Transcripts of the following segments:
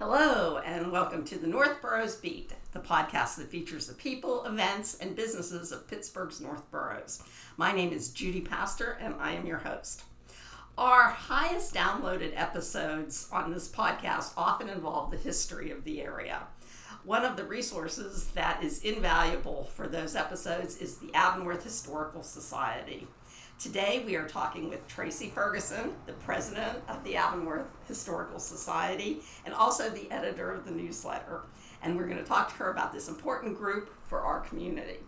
Hello, and welcome to the North Boroughs Beat, the podcast that features the people, events, and businesses of Pittsburgh's North Boroughs. My name is Judy Pastor, and I am your host. Our highest downloaded episodes on this podcast often involve the history of the area. One of the resources that is invaluable for those episodes is the Avonworth Historical Society. Today we are talking with Tracy Ferguson, the president of the Avonworth Historical Society and also the editor of the newsletter. And we're going to talk to her about this important group for our community.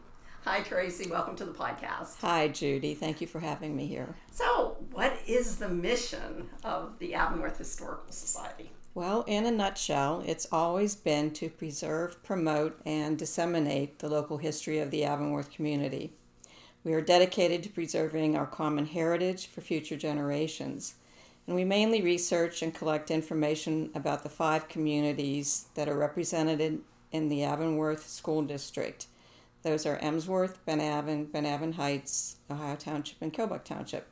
Hi, Tracy. Welcome to the podcast. Hi, Judy. Thank you for having me here. So, what is the mission of the Avonworth Historical Society? Well, in a nutshell, it's always been to preserve, promote, and disseminate the local history of the Avonworth community. We are dedicated to preserving our common heritage for future generations. And we mainly research and collect information about the five communities that are represented in the Avonworth School District. Those are Emsworth, Ben Avon, Ben Avon Heights, Ohio Township, and Kilbuck Township.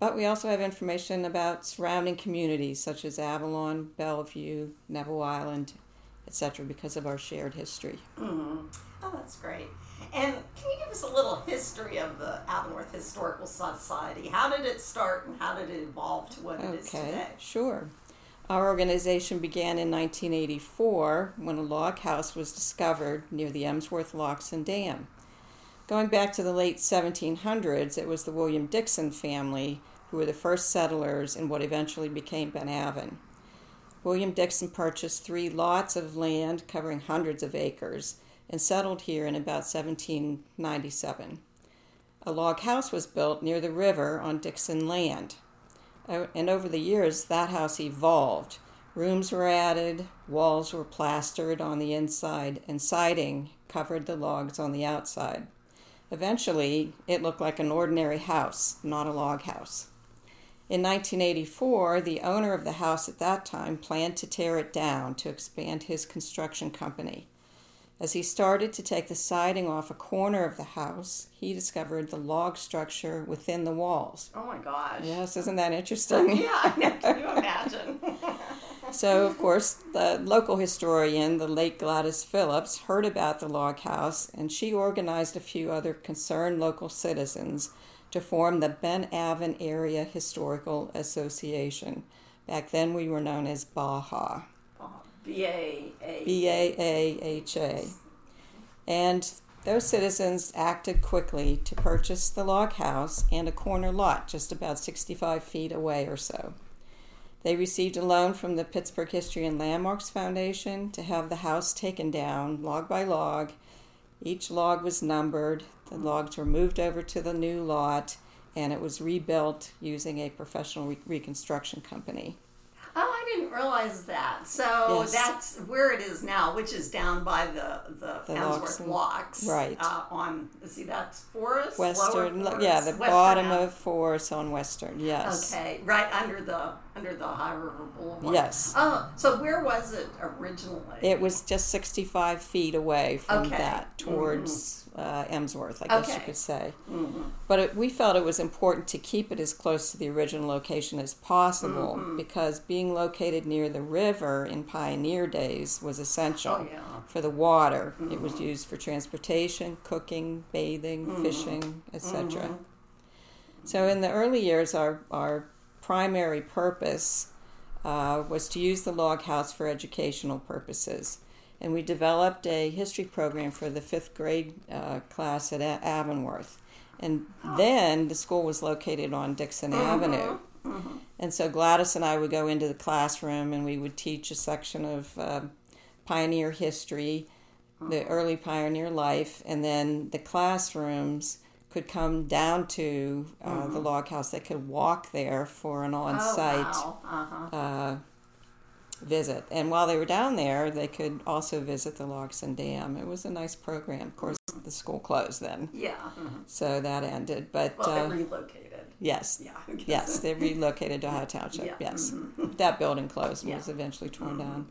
But we also have information about surrounding communities such as Avalon, Bellevue, Neville Island, etc., because of our shared history. Mm-hmm. Oh, that's great. And can you give us a little history of the Avonworth Historical Society? How did it start and how did it evolve to what okay, it is today? Sure. Our organization began in 1984 when a log house was discovered near the Emsworth Locks and Dam. Going back to the late 1700s, it was the William Dixon family who were the first settlers in what eventually became Ben Avon. William Dixon purchased three lots of land covering hundreds of acres and settled here in about 1797. A log house was built near the river on Dixon land. And over the years, that house evolved. Rooms were added, walls were plastered on the inside, and siding covered the logs on the outside. Eventually, it looked like an ordinary house, not a log house. In 1984, the owner of the house at that time planned to tear it down to expand his construction company. As he started to take the siding off a corner of the house, he discovered the log structure within the walls. Oh my gosh. Yes, isn't that interesting? yeah, can you imagine? so, of course, the local historian, the late Gladys Phillips, heard about the log house and she organized a few other concerned local citizens to form the Ben Avon Area Historical Association. Back then, we were known as BAHA. B A A B A A H A. And those citizens acted quickly to purchase the log house and a corner lot just about 65 feet away or so. They received a loan from the Pittsburgh History and Landmarks Foundation to have the house taken down log by log. Each log was numbered, the logs were moved over to the new lot, and it was rebuilt using a professional re- reconstruction company. I didn't realize that. So Yes. that's where it is now, which is down by the the, The Emsworth Locks Locks. right. Uh, on see that's Forest. Western, Forest, yeah, the bottom of Forest on Western, yes. Okay, right under the under the Ohio River Boulevard. Yes. Oh, so where was it originally? It was just 65 feet away from Okay. that, towards uh, Emsworth, I guess you could say. Mhm. But it, we felt it was important to keep it as close to the original location as possible Mm-hmm. because being located near the river in pioneer days was essential Oh, yeah. for the water. It was used for transportation, cooking, bathing, Mm-hmm. fishing, etc. So in the early years, our, our primary purpose uh, was to use the log house for educational purposes. And we developed a history program for the fifth grade uh, class at Avonworth. And then the school was located on Dixon Avenue. And so Gladys and I would go into the classroom and we would teach a section of uh, pioneer history, the early pioneer life, and then the classrooms could come down to uh, the log house. They could walk there for an on site Oh, wow. Uh-huh. uh, visit. And while they were down there, they could also visit the Locks and Dam. It was a nice program. Of course, the school closed then, Yeah. mhm. so that ended. But Well, uh, they relocated. Yes, Yeah. yes, they relocated to Ohio Township. Yeah. Yes, mm-hmm. that building closed and Yeah. was eventually torn mm-hmm. down.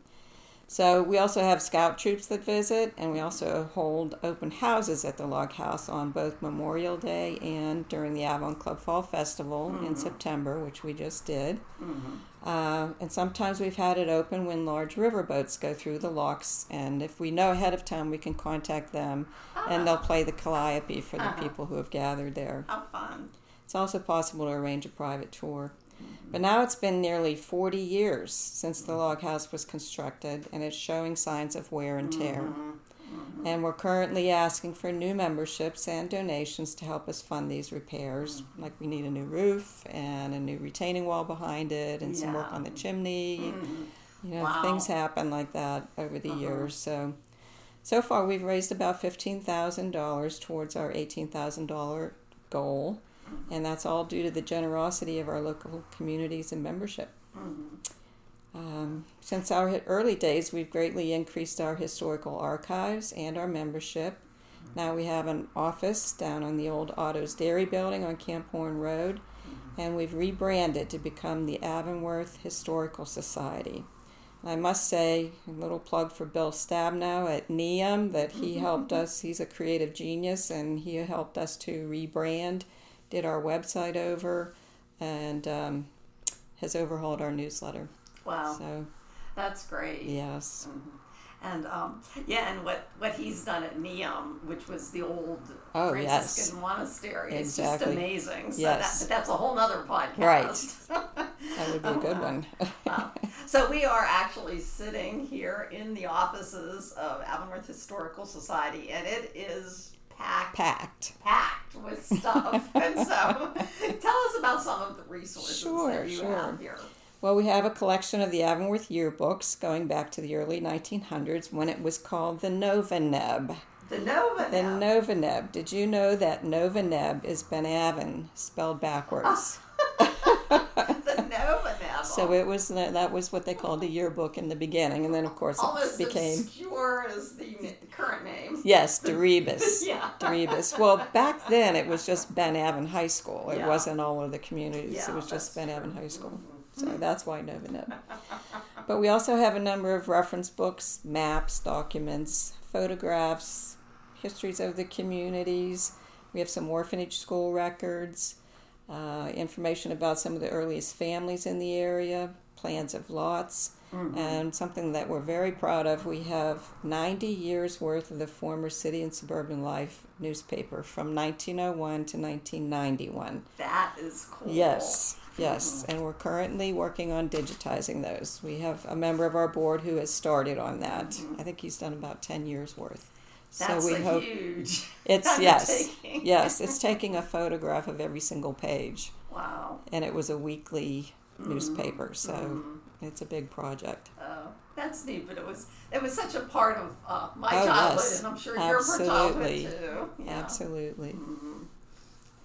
So we also have scout troops that visit, and we also hold open houses at the Log House on both Memorial Day and during the Avon Club Fall Festival in mm-hmm. September, which we just did. Uh, and sometimes we've had it open when large riverboats go through the locks, and if we know ahead of time, we can contact them, and ah. they'll play the calliope for the Uh-huh. people who have gathered there. How fun. It's also possible to arrange a private tour. But now it's been nearly 40 years since the log house was constructed, and it's showing signs of wear and tear. Mm-hmm. Mm-hmm. And we're currently asking for new memberships and donations to help us fund these repairs. Mm-hmm. Like we need a new roof and a new retaining wall behind it, and some work on the chimney. You know, Wow. things happen like that over the uh-huh. years. So, so far we've raised about fifteen thousand dollars towards our eighteen thousand and that's all due to the generosity of our local communities and membership. Mm-hmm. Um, since our early days, we've greatly increased our historical archives and our membership. Mm-hmm. Now we have an office down on the old Otto's Dairy Building on Camp Horne Road, mm-hmm. and we've rebranded to become the Avonworth Historical Society. I must say, a little plug for Bill Stabnow at NEOM that he helped us. He's a creative genius, and he helped us to rebrand, did our website over, and um, has overhauled our newsletter. Wow, So that's great. yes, And um, yeah, and what, what he's done at Neum, which was the old Oh, Franciscan yes. monastery, it's Exactly. just amazing. So Yes. that, that's a whole nother podcast. Right. that would be a good one. Wow. So we are actually sitting here in the offices of Avonworth Historical Society, and it is packed, Packed. packed with stuff. and so, tell us about some of the resources Sure, that you sure. have here. Well, we have a collection of the Avonworth yearbooks going back to the early 1900s when it was called the Nova Neb. The Nova. The. Nova Neb. Did you know that Nova Neb is Ben Avon spelled backwards? the Nova. So it was that was what they called a yearbook in the beginning, and then of course almost it became obscure as the current name. yes, Deribus. Yeah. Deribus. Well, back then it was just Ben Avon High School. It Yeah. wasn't all of the communities. Yeah, it was just Ben Avon true. Mm-hmm. High School. So that's why Nova Neb. But we also have a number of reference books, maps, documents, photographs, histories of the communities. We have some orphanage school records, uh, information about some of the earliest families in the area, plans of lots, mm-hmm. and something that we're very proud of. We have 90 years worth of the former City and Suburban Life newspaper from 1901 to 1991. That is cool. Yes, yes, mm-hmm. and we're currently working on digitizing those. We have a member of our board who has started on that. Mm-hmm. I think he's done about 10 years worth. That's so we a hope huge. it's yes, yes, it's taking a photograph of every single page, Wow. and it was a weekly Mm-hmm. newspaper, so it's a big project. Oh, that's neat, but it was it was such a part of uh, my Oh, childhood, yes. and I'm sure Absolutely. your childhood too. Yeah. Absolutely.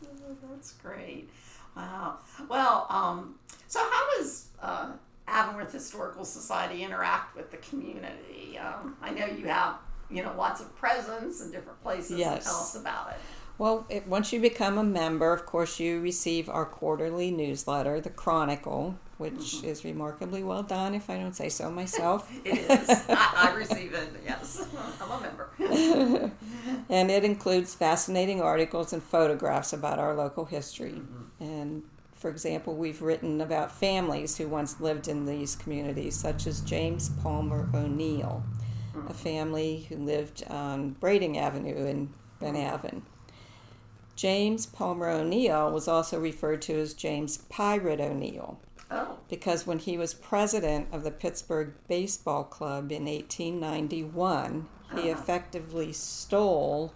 Oh, that's great. Wow. Well, um, so how does uh, Avonworth Historical Society interact with the community? Um, I know you have you know lots of presence in different places. Yes. Tell us about it. Well, it, once you become a member, of course, you receive our quarterly newsletter, The Chronicle, which Mm-hmm. is remarkably well done, if I don't say so myself. It is. I, I receive it. Yes, I'm a member. and it includes fascinating articles and photographs about our local history. Mm-hmm. And for example, we've written about families who once lived in these communities, such as James Palmer O'Neill, a family who lived on Brading Avenue in Ben Avon. James Palmer O'Neill was also referred to as James Pirate O'Neill Oh, because when he was president of the Pittsburgh Baseball Club in 1891, he uh-huh. effectively stole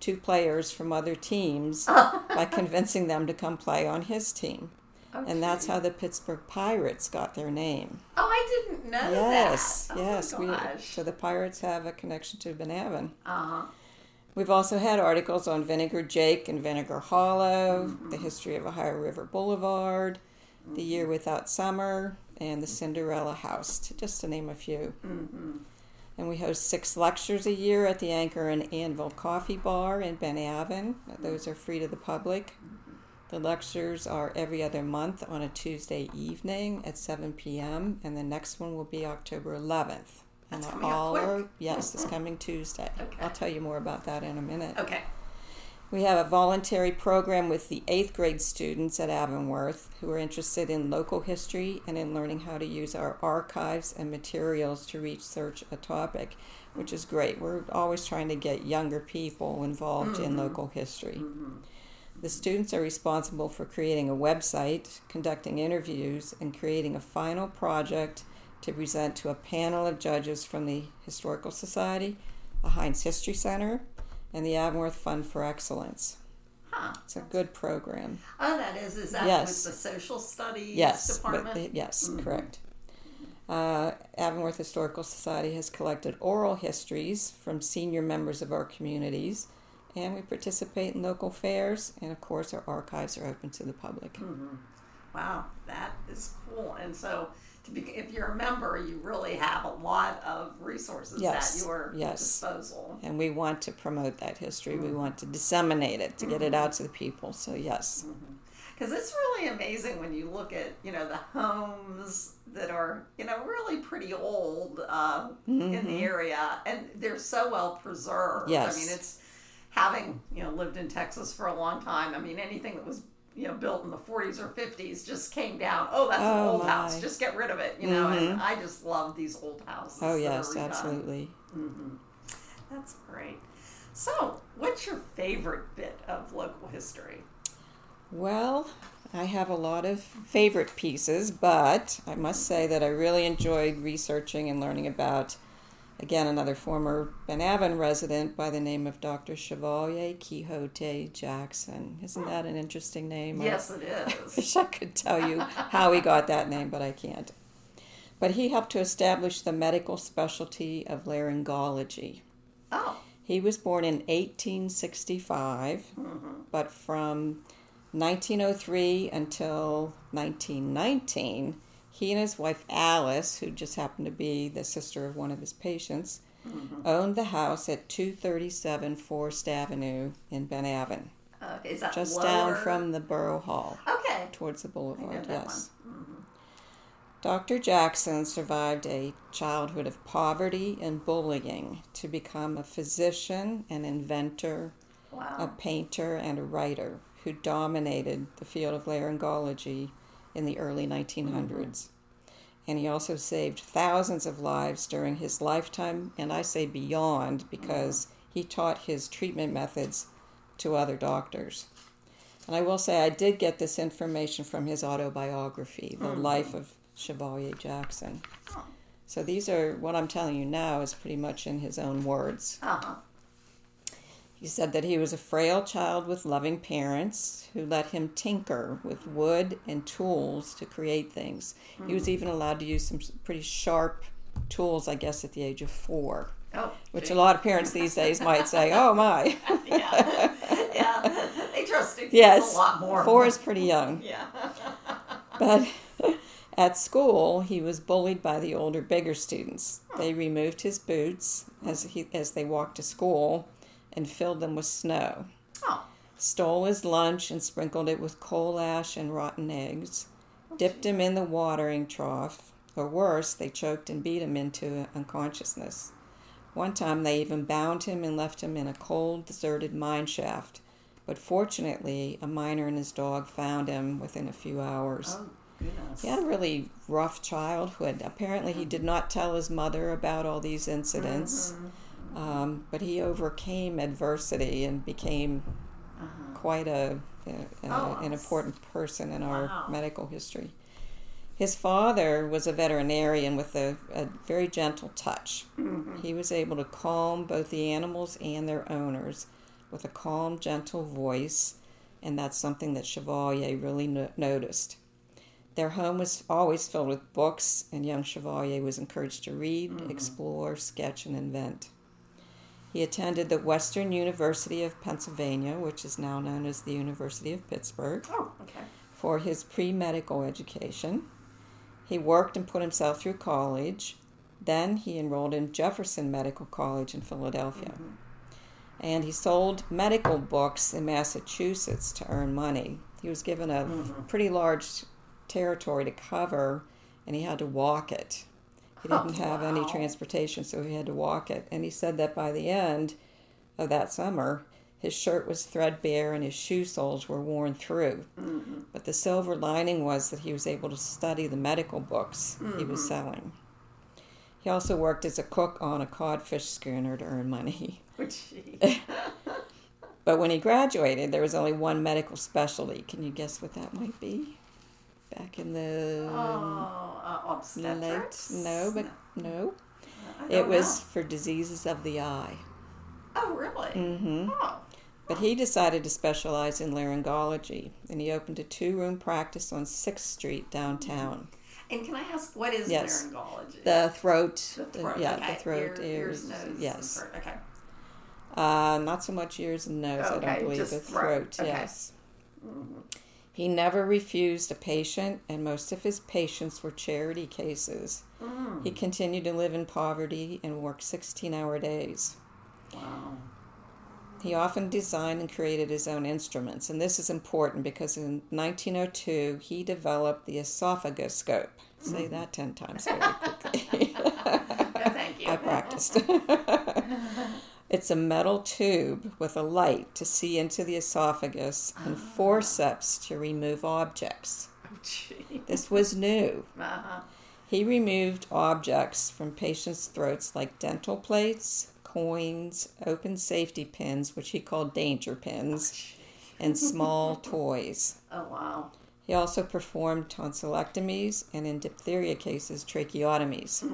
two players from other teams by convincing them to come play on his team. And that's how the Pittsburgh Pirates got their name. oh, I didn't know Yes, that. Oh yes. We, so the Pirates have a connection to Ben Avon. uh-huh. We've also had articles on Vinegar Jake and Vinegar Hollow, the mm-hmm. history of Ohio River Boulevard, the Year mm-hmm. Without Summer, and the Cinderella House, just to name a few. Mm-hmm. And we host six lectures a year at the Anchor and Anvil Coffee Bar in Ben Avon. Those are free to the public. The lectures are every other month on a Tuesday evening at 7 p.m., and the next one will be October 11th And That's coming up quick. are- yes, it's coming Tuesday. Okay. I'll tell you more about that in a minute. Okay. We have a voluntary program with the eighth grade students at Avonworth who are interested in local history and in learning how to use our archives and materials to research a topic, which is great. We're always trying to get younger people involved in mm-hmm. local history. Mm-hmm. The students are responsible for creating a website, conducting interviews, and creating a final project to present to a panel of judges from the Historical Society, the Heinz History Center, and the Avonworth Fund for Excellence. Huh. It's a good program. Oh, that is. Is that Yes. with the social studies Yes, department? the- yes, correct. Uh, Avonworth Historical Society has collected oral histories from senior members of our communities, and we participate in local fairs, and of course, our archives are open to the public. Wow, that is cool. And so, to be, if you're a member, you really have a lot of resources Yes, at your yes. disposal. And we want to promote that history. We want to disseminate it, to get it out to the people. So, yes. Because it's really amazing when you look at, you know, the homes that are, you know, really pretty old uh, in the area, and they're so well preserved. Mm-hmm. Yes. I mean, it's having, you know, lived in Texas for a long time. I mean, anything that was, you know, built in the 40s or 50s just came down. Oh, that's an Oh, old house. my. Mm-hmm. Just get rid of it, you know. And I just love these old houses. Oh, yes, absolutely. That's great. So, what's your favorite bit of local history? Well, I have a lot of favorite pieces, but I must say that I really enjoyed researching and learning about, again, another former Ben Avon resident by the name of Dr. Chevalier Quixote Jackson. Isn't that an interesting name? I Yes, it is. wish I could tell you how he got that name, but I can't. But he helped to establish the medical specialty of laryngology. oh, He was born in 1865, mm-hmm. but from 1903 until 1919, he and his wife Alice, who just happened to be the sister of one of his patients, mm-hmm. owned the house at 237 Forest Avenue in Ben Avon, okay. Is that just lower? down from the Borough Hall Okay. towards the boulevard. Yes. Mm-hmm. Dr. Jackson survived a childhood of poverty and bullying to become a physician, an inventor, a painter, and a writer who dominated the field of laryngology in the early 1900s. Mm-hmm. And he also saved thousands of lives during his lifetime, and I say beyond because mm-hmm. he taught his treatment methods to other doctors. And I will say I did get this information from his autobiography, The mm-hmm. Life of Chevalier Jackson. Oh. So these are what I'm telling you now is pretty much in his own words. Uh-huh. He said that he was a frail child with loving parents who let him tinker with wood and tools to create things. He was hmm. even allowed to use some pretty sharp tools, I guess, at the age of four, Oh, which gee. a lot of parents these days might say, oh my. yeah, yeah. They trust it yes, a lot more. four is pretty young. Yeah. But at school, he was bullied by the older, bigger students. They removed his boots as, he, as they walked to school and filled them with snow. Oh, stole his lunch and sprinkled it with coal ash and rotten eggs, dipped him in the watering trough, or worse, they choked and beat him into unconsciousness. One time they even bound him and left him in a cold, deserted mine shaft, but fortunately, a miner and his dog found him within a few hours. oh goodness. He had a really rough childhood. Apparently, he hmm. did not tell his mother about all these incidents, mm-hmm. Um, but he overcame adversity and became uh-huh. quite a, a, a- Oh, an important person in our wow. medical history. His father was a veterinarian with a, a very gentle touch. Mm-hmm. He was able to calm both the animals and their owners with a calm, gentle voice, and that's something that Chevalier really no- noticed. Their home was always filled with books, and young Chevalier was encouraged to read, mm-hmm. explore, sketch, and invent. He attended the Western University of Pennsylvania, which is now known as the University of Pittsburgh, Oh, okay. for his pre medical education. He worked and put himself through college. Then he enrolled in Jefferson Medical College in Philadelphia. Mm-hmm. And he sold medical books in Massachusetts to earn money. He was given a mm-hmm. pretty large territory to cover, and he had to walk it. He didn't Oh, have any transportation, so he had to walk it. And he said that by the end of that summer, his shirt was threadbare and his shoe soles were worn through. Mm-hmm. But the silver lining was that he was able to study the medical books he Mm-hmm. was selling. He also worked as a cook on a codfish schooner to earn money. Which But when he graduated, there was only one medical specialty. Can you guess what that might be? Back in the oh, uh, late no, but no, I it was know. for diseases of the eye. Oh, really? hmm Oh, But he decided to specialize in laryngology, and he opened a two-room practice on Sixth Street downtown. and can I ask what is Yes. laryngology? The throat, The throat. yeah, okay. the throat, Ear- ears, nose, yes. throat. Okay. Uh, not so much ears and nose, I Okay, don't believe. just The throat. throat, Okay. yes. He never refused a patient, and most of his patients were charity cases. Mm. He continued to live in poverty and work 16 hour days. Wow. He often designed and created his own instruments, and this is important because in 1902 he developed the esophagoscope. Say that 10 times very quickly. No, thank you. I practiced. it's a metal tube with a light to see into the esophagus and forceps to remove objects. Oh. This was new. Uh-huh. He removed objects from patients' throats like dental plates, coins, open safety pins, which he called danger pins, and small toys. Oh, wow. He also performed tonsillectomies and, in diphtheria cases, tracheotomies.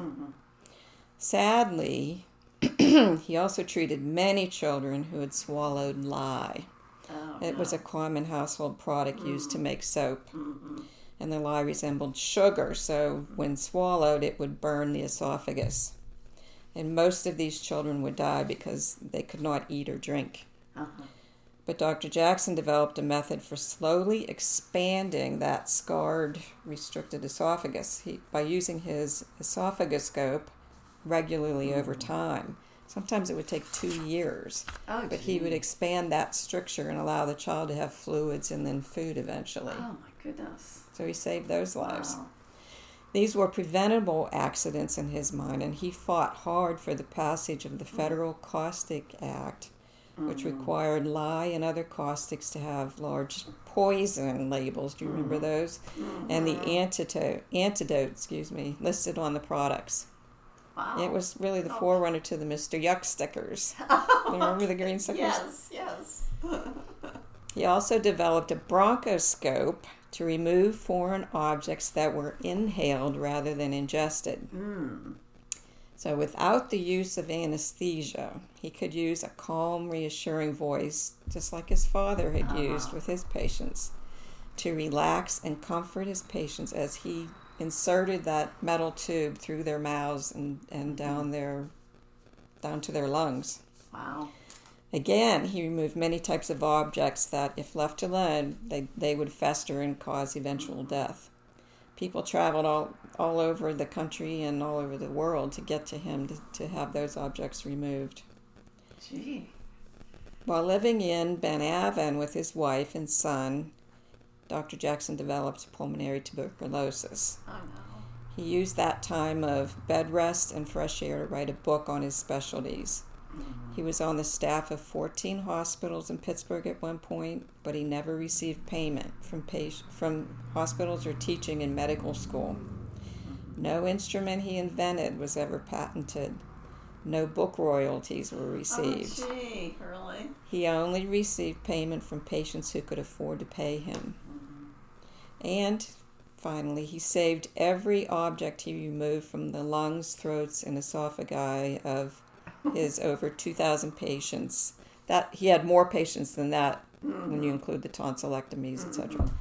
Sadly, he also treated many children who had swallowed lye. Oh, It was a common household product used to make soap. And the lye resembled sugar, so when swallowed, it would burn the esophagus. And most of these children would die because they could not eat or drink. Uh-huh. But Dr. Jackson developed a method for slowly expanding that scarred, restricted esophagus he, by using his esophagoscope regularly over mm. time. Sometimes it would take two years, Oh, but he would expand that stricture and allow the child to have fluids and then food eventually. Oh, my goodness. So he saved those lives. Wow. These were preventable accidents in his mind, and he fought hard for the passage of the mm. Federal Caustic Act, which mm. required lye and other caustics to have large poison labels. Do you remember those? And the antidote, antidote, excuse me, listed on the products. Wow. It was really the oh. forerunner to the Mr. Yuck stickers. you remember the green stickers? Yes, yes. He also developed a bronchoscope to remove foreign objects that were inhaled rather than ingested. Hmm. So, without the use of anesthesia, he could use a calm, reassuring voice, just like his father had uh-huh. used with his patients, to relax and comfort his patients as he inserted that metal tube through their mouths and, and mm-hmm. down their down to their lungs. Wow. Again, he removed many types of objects that, if left alone, they, they would fester and cause eventual mm-hmm. death. People traveled all, all over the country and all over the world to get to him to, to have those objects removed. Gee. While living in Ben Avon with his wife and son, Dr. Jackson developed pulmonary tuberculosis. Oh, no. He used that time of bed rest and fresh air to write a book on his specialties. Mm-hmm. He was on the staff of 14 hospitals in Pittsburgh at one point, but he never received payment from patient, from hospitals or teaching in medical school. No instrument he invented was ever patented. No book royalties were received. Oh, gee. Really? He only received payment from patients who could afford to pay him. And finally, he saved every object he removed from the lungs, throats, and esophagi of his over 2,000 patients. That he had more patients than that when you mm-hmm. include the tonsillectomies, etc. Mm-hmm.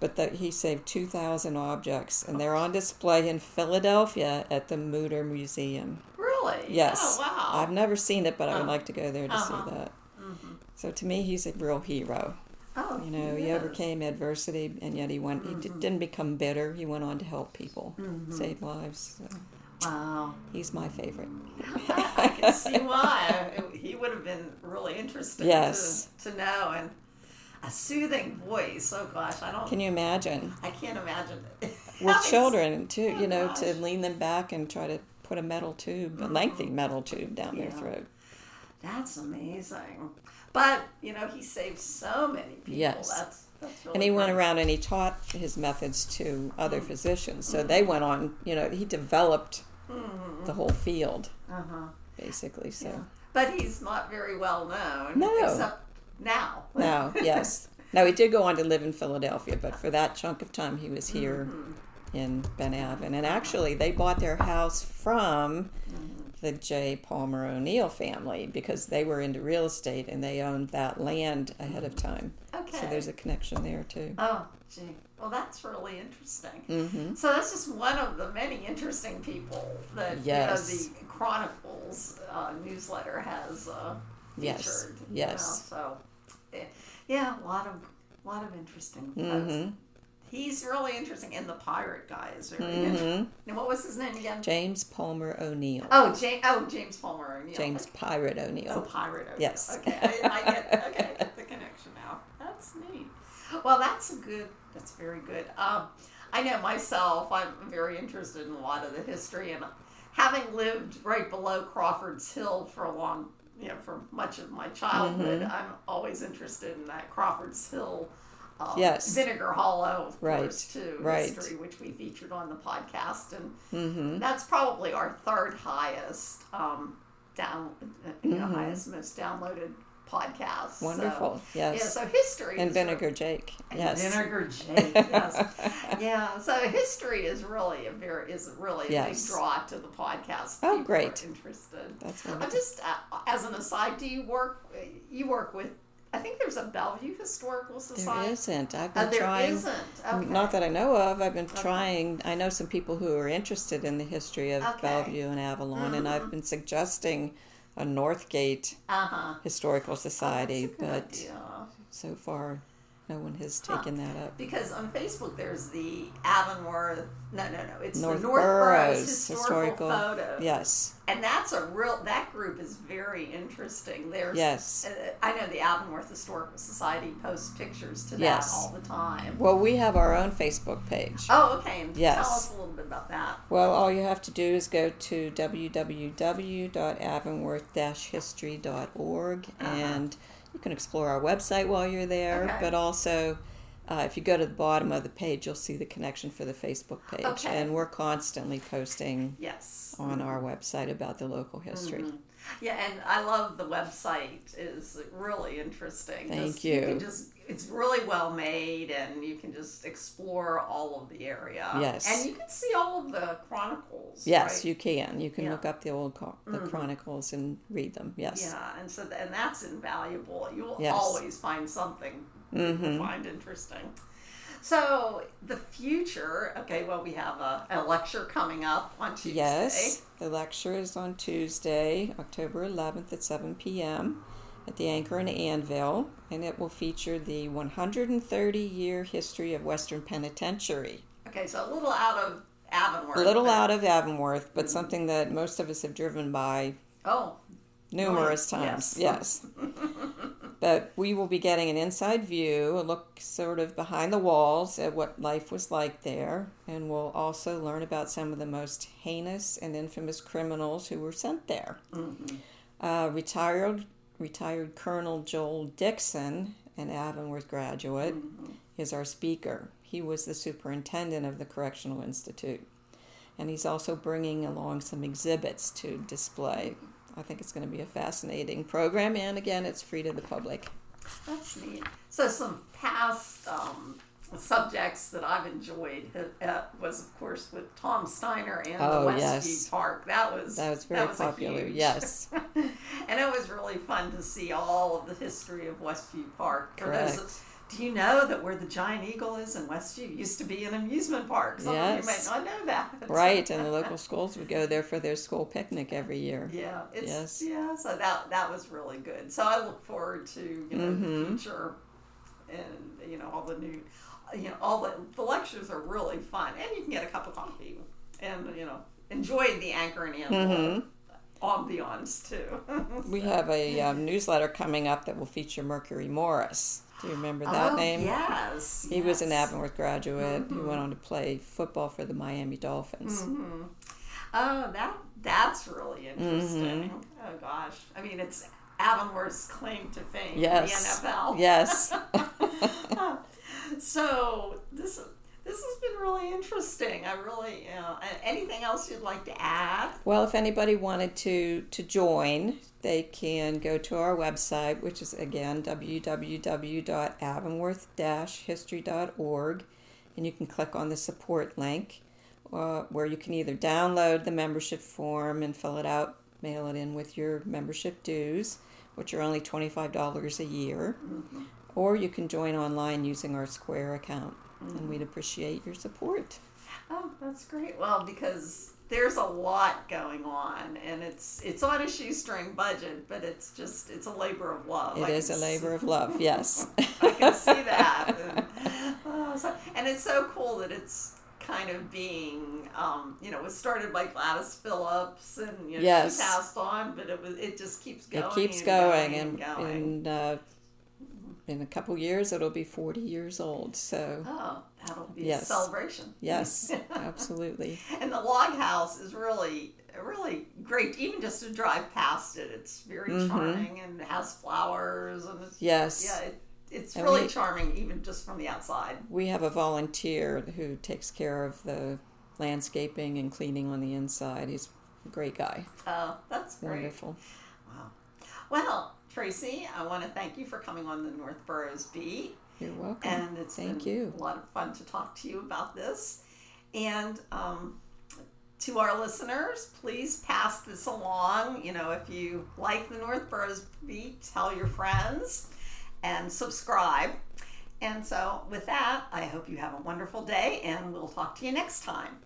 But that he saved 2,000 objects, and they're on display in Philadelphia at the Mutter Museum. Really? Yes. Oh, wow. I've never seen it, but I would Oh. like to go there to Uh-huh. see that. Mm-hmm. So to me, he's a real hero. Oh, You know, he overcame adversity, and yet he went. He d- didn't become bitter. He went on to help people, Mm-hmm. save lives. So Wow. he's my favorite. I can see why. He would have been really interesting Yes. to, to know. And a soothing voice. Oh, gosh. I don't. Can you imagine I can't imagine it. with children too? Oh, You know, to lean them back and try to put a metal tube, a lengthy metal tube down their throat. That's amazing. But you know, he saved so many people. Yes. That's that's really And he went around and he taught his methods to other mm-hmm. physicians. So mm-hmm. they went on, you know, he developed mm-hmm. the whole field, Uh-huh. basically. So Yeah. But he's not very well known. No. Except now. now, yes. Now he did go on to live in Philadelphia, but for that chunk of time he was here in Ben Avon. And actually they bought their house from the J. Palmer O'Neill family because they were into real estate and they owned that land ahead of time. Okay. So there's a connection there too. Oh, gee. Well, that's really interesting. Mm-hmm. So that's just one of the many interesting people that Yes. you know, the Chronicles uh, newsletter has uh, featured. Yes. you Yes. know, so, eh, yeah, a lot of lot of interesting. Mm-hmm. He's really interesting, and the pirate guy is very Mm-hmm. interesting. And what was his name again? James Palmer O'Neill. oh, James. Oh, James Palmer O'Neill. James Pirate Oh, O'Neill. pirate. O'Neill. Yes. Okay, I, I get. Okay, I get the connection now. That's neat. Well, that's a good. That's very good. Um, I know myself. I'm very interested in a lot of the history, and having lived right below Crawford's Hill for a long, you know, for much of my childhood, Mm-hmm. I'm always interested in that Crawford's Hill. Um, Yes. Vinegar Hollow, of Right, course, too. right. History, which we featured on the podcast, and Mm-hmm. that's probably our third highest um, down, you know, Mhm. highest most downloaded podcast. So, Wonderful. yeah, yes. so history and Vinegar Jake. and Yes. Vinegar Jake. Yes. yeah. So history is really a very is really a Yes. big draw to the podcast. Oh, great. Interested. That's wonderful. I'm just uh, as an aside. Do you work? You work with? I think there's a Bellevue Historical Society. isn't. I've Uh, been there trying. not Okay. Not that I know of. I've been Okay. trying. I know some people who are interested in the history of Okay. Bellevue and Avalon, and I've been suggesting a Northgate Uh huh. Historical Society, That's a good but idea. so far no one has Huh. taken that up. Because on Facebook there's the Avonworth. No, no, no. It's North the North Boroughs Boroughs historical, historical- photo. Yes. And that's a real. That group is very interesting. There's. Yes. Uh, I know the Avonworth Historical Society posts pictures to Yes. that all the time. Well, we have our own Facebook page. Oh, okay. And Yes. Tell us a little bit about that. Well, all you have to do is go to www.avonworth-history.org Uh-huh. and you can explore our website while you're there. Okay. But also, uh, if you go to the bottom of the page, you'll see the connection for the Facebook page. Okay. And we're constantly posting Yes. on our website about the local history. Mhm. Yeah, and I love the website. is really interesting. Thank Just- you. can just it's really well made, and you can just explore all of the area. Yes. and you can see all of the chronicles. Yes, right? you can. You can Yeah. look up the old co- the Mhm. chronicles and read them. Yes. Yeah, and so and that's invaluable. You will Yes. always find something Mhm. to find interesting. So the future. Okay, well we have a, a lecture coming up on Tuesday. Yes, the lecture is on Tuesday, October 11th at 7 p.m. at the Anchor in Anvil, and it will feature the 130 year history of Western Penitentiary. Okay, so a little out of Avonworth. A little out of Avonworth, but something that most of us have driven by Oh, numerous times. Yes. but we will be getting an inside view, a look sort of behind the walls at what life was like there, and we'll also learn about some of the most heinous and infamous criminals who were sent there. mhm. Uh, retired retired Colonel Joel Dixon, an Avonworth graduate, Mhm. is our speaker. He was the superintendent of the Correctional Institute, and he's also bringing along some exhibits to display. I think it's going to be a fascinating program, and again, it's free to the public. That's neat. So some past um, subjects that I've enjoyed uh, was, of course, with Tom Steiner and Oh, the Westview yes. Park. That was That was very a popular, huge- yes. and it was really fun to see all of the history of Westview Park. For Correct. those, do you know that where the giant eagle is in Westview used to be an amusement park? Some of you Yes. might not know that. Right, and the local schools would go there for their school picnic every year. Yeah, it's Yes. yeah. So that that was really good. So I look forward to you know the Mhm. future, and you know all the new, you know all the the lectures are really fun, and you can get a cup of coffee and you know enjoy the anchor and Mhm. ambiance too. We have a um, newsletter coming up that will feature Mercury Morris. Do you remember that oh, name? Yes, He was an yes. Avonworth graduate who Mhm. went on to play football for the Miami Dolphins. Mhm. Oh, that that's really interesting. Mm-hmm. Oh gosh, I mean it's Avonworth's claim to fame yes. in the NFL. Yes. so this this has been really interesting. I really, you know, anything else you'd like to add? Well, if anybody wanted to to join, they can go to our website, which is again www.avonworth-history.org, and you can click on the support link, uh, where you can either download the membership form and fill it out, mail it in with your membership dues, which are only twenty five dollars a year, mm-hmm. or you can join online using our Square account mm-hmm. and we'd appreciate your support. Oh, that's great. Well, because there's a lot going on and it's it's on a shoestring budget but it's just it's a labor of love It I is a labor see. of love yes i can see that and, oh, so, and, it's so cool that it's kind of being um, you know it was started by gladys phillips and you know yes. she passed on but it was it just keeps going it keeps and going, going, and, going. and uh, in a couple years it'll be 40 years old so. Oh that'll be yes. a celebration. Yes absolutely. And the log house is really really great even just to drive past it. It's very mm-hmm. charming and has flowers and it's yes. yeah it, it's and really we, charming even just from the outside. We have a volunteer who takes care of the landscaping and cleaning on the inside. He's a great guy. Oh that's great. wonderful. Wow. Well Tracy, I want to thank you for coming on the North Boroughs Beat. You're welcome. And it's thank been you. a lot of fun to talk to you about this. And um, to our listeners, please pass this along. You know, if you like the North Boroughs Beat, tell your friends and subscribe. And so, with that, I hope you have a wonderful day, and we'll talk to you next time.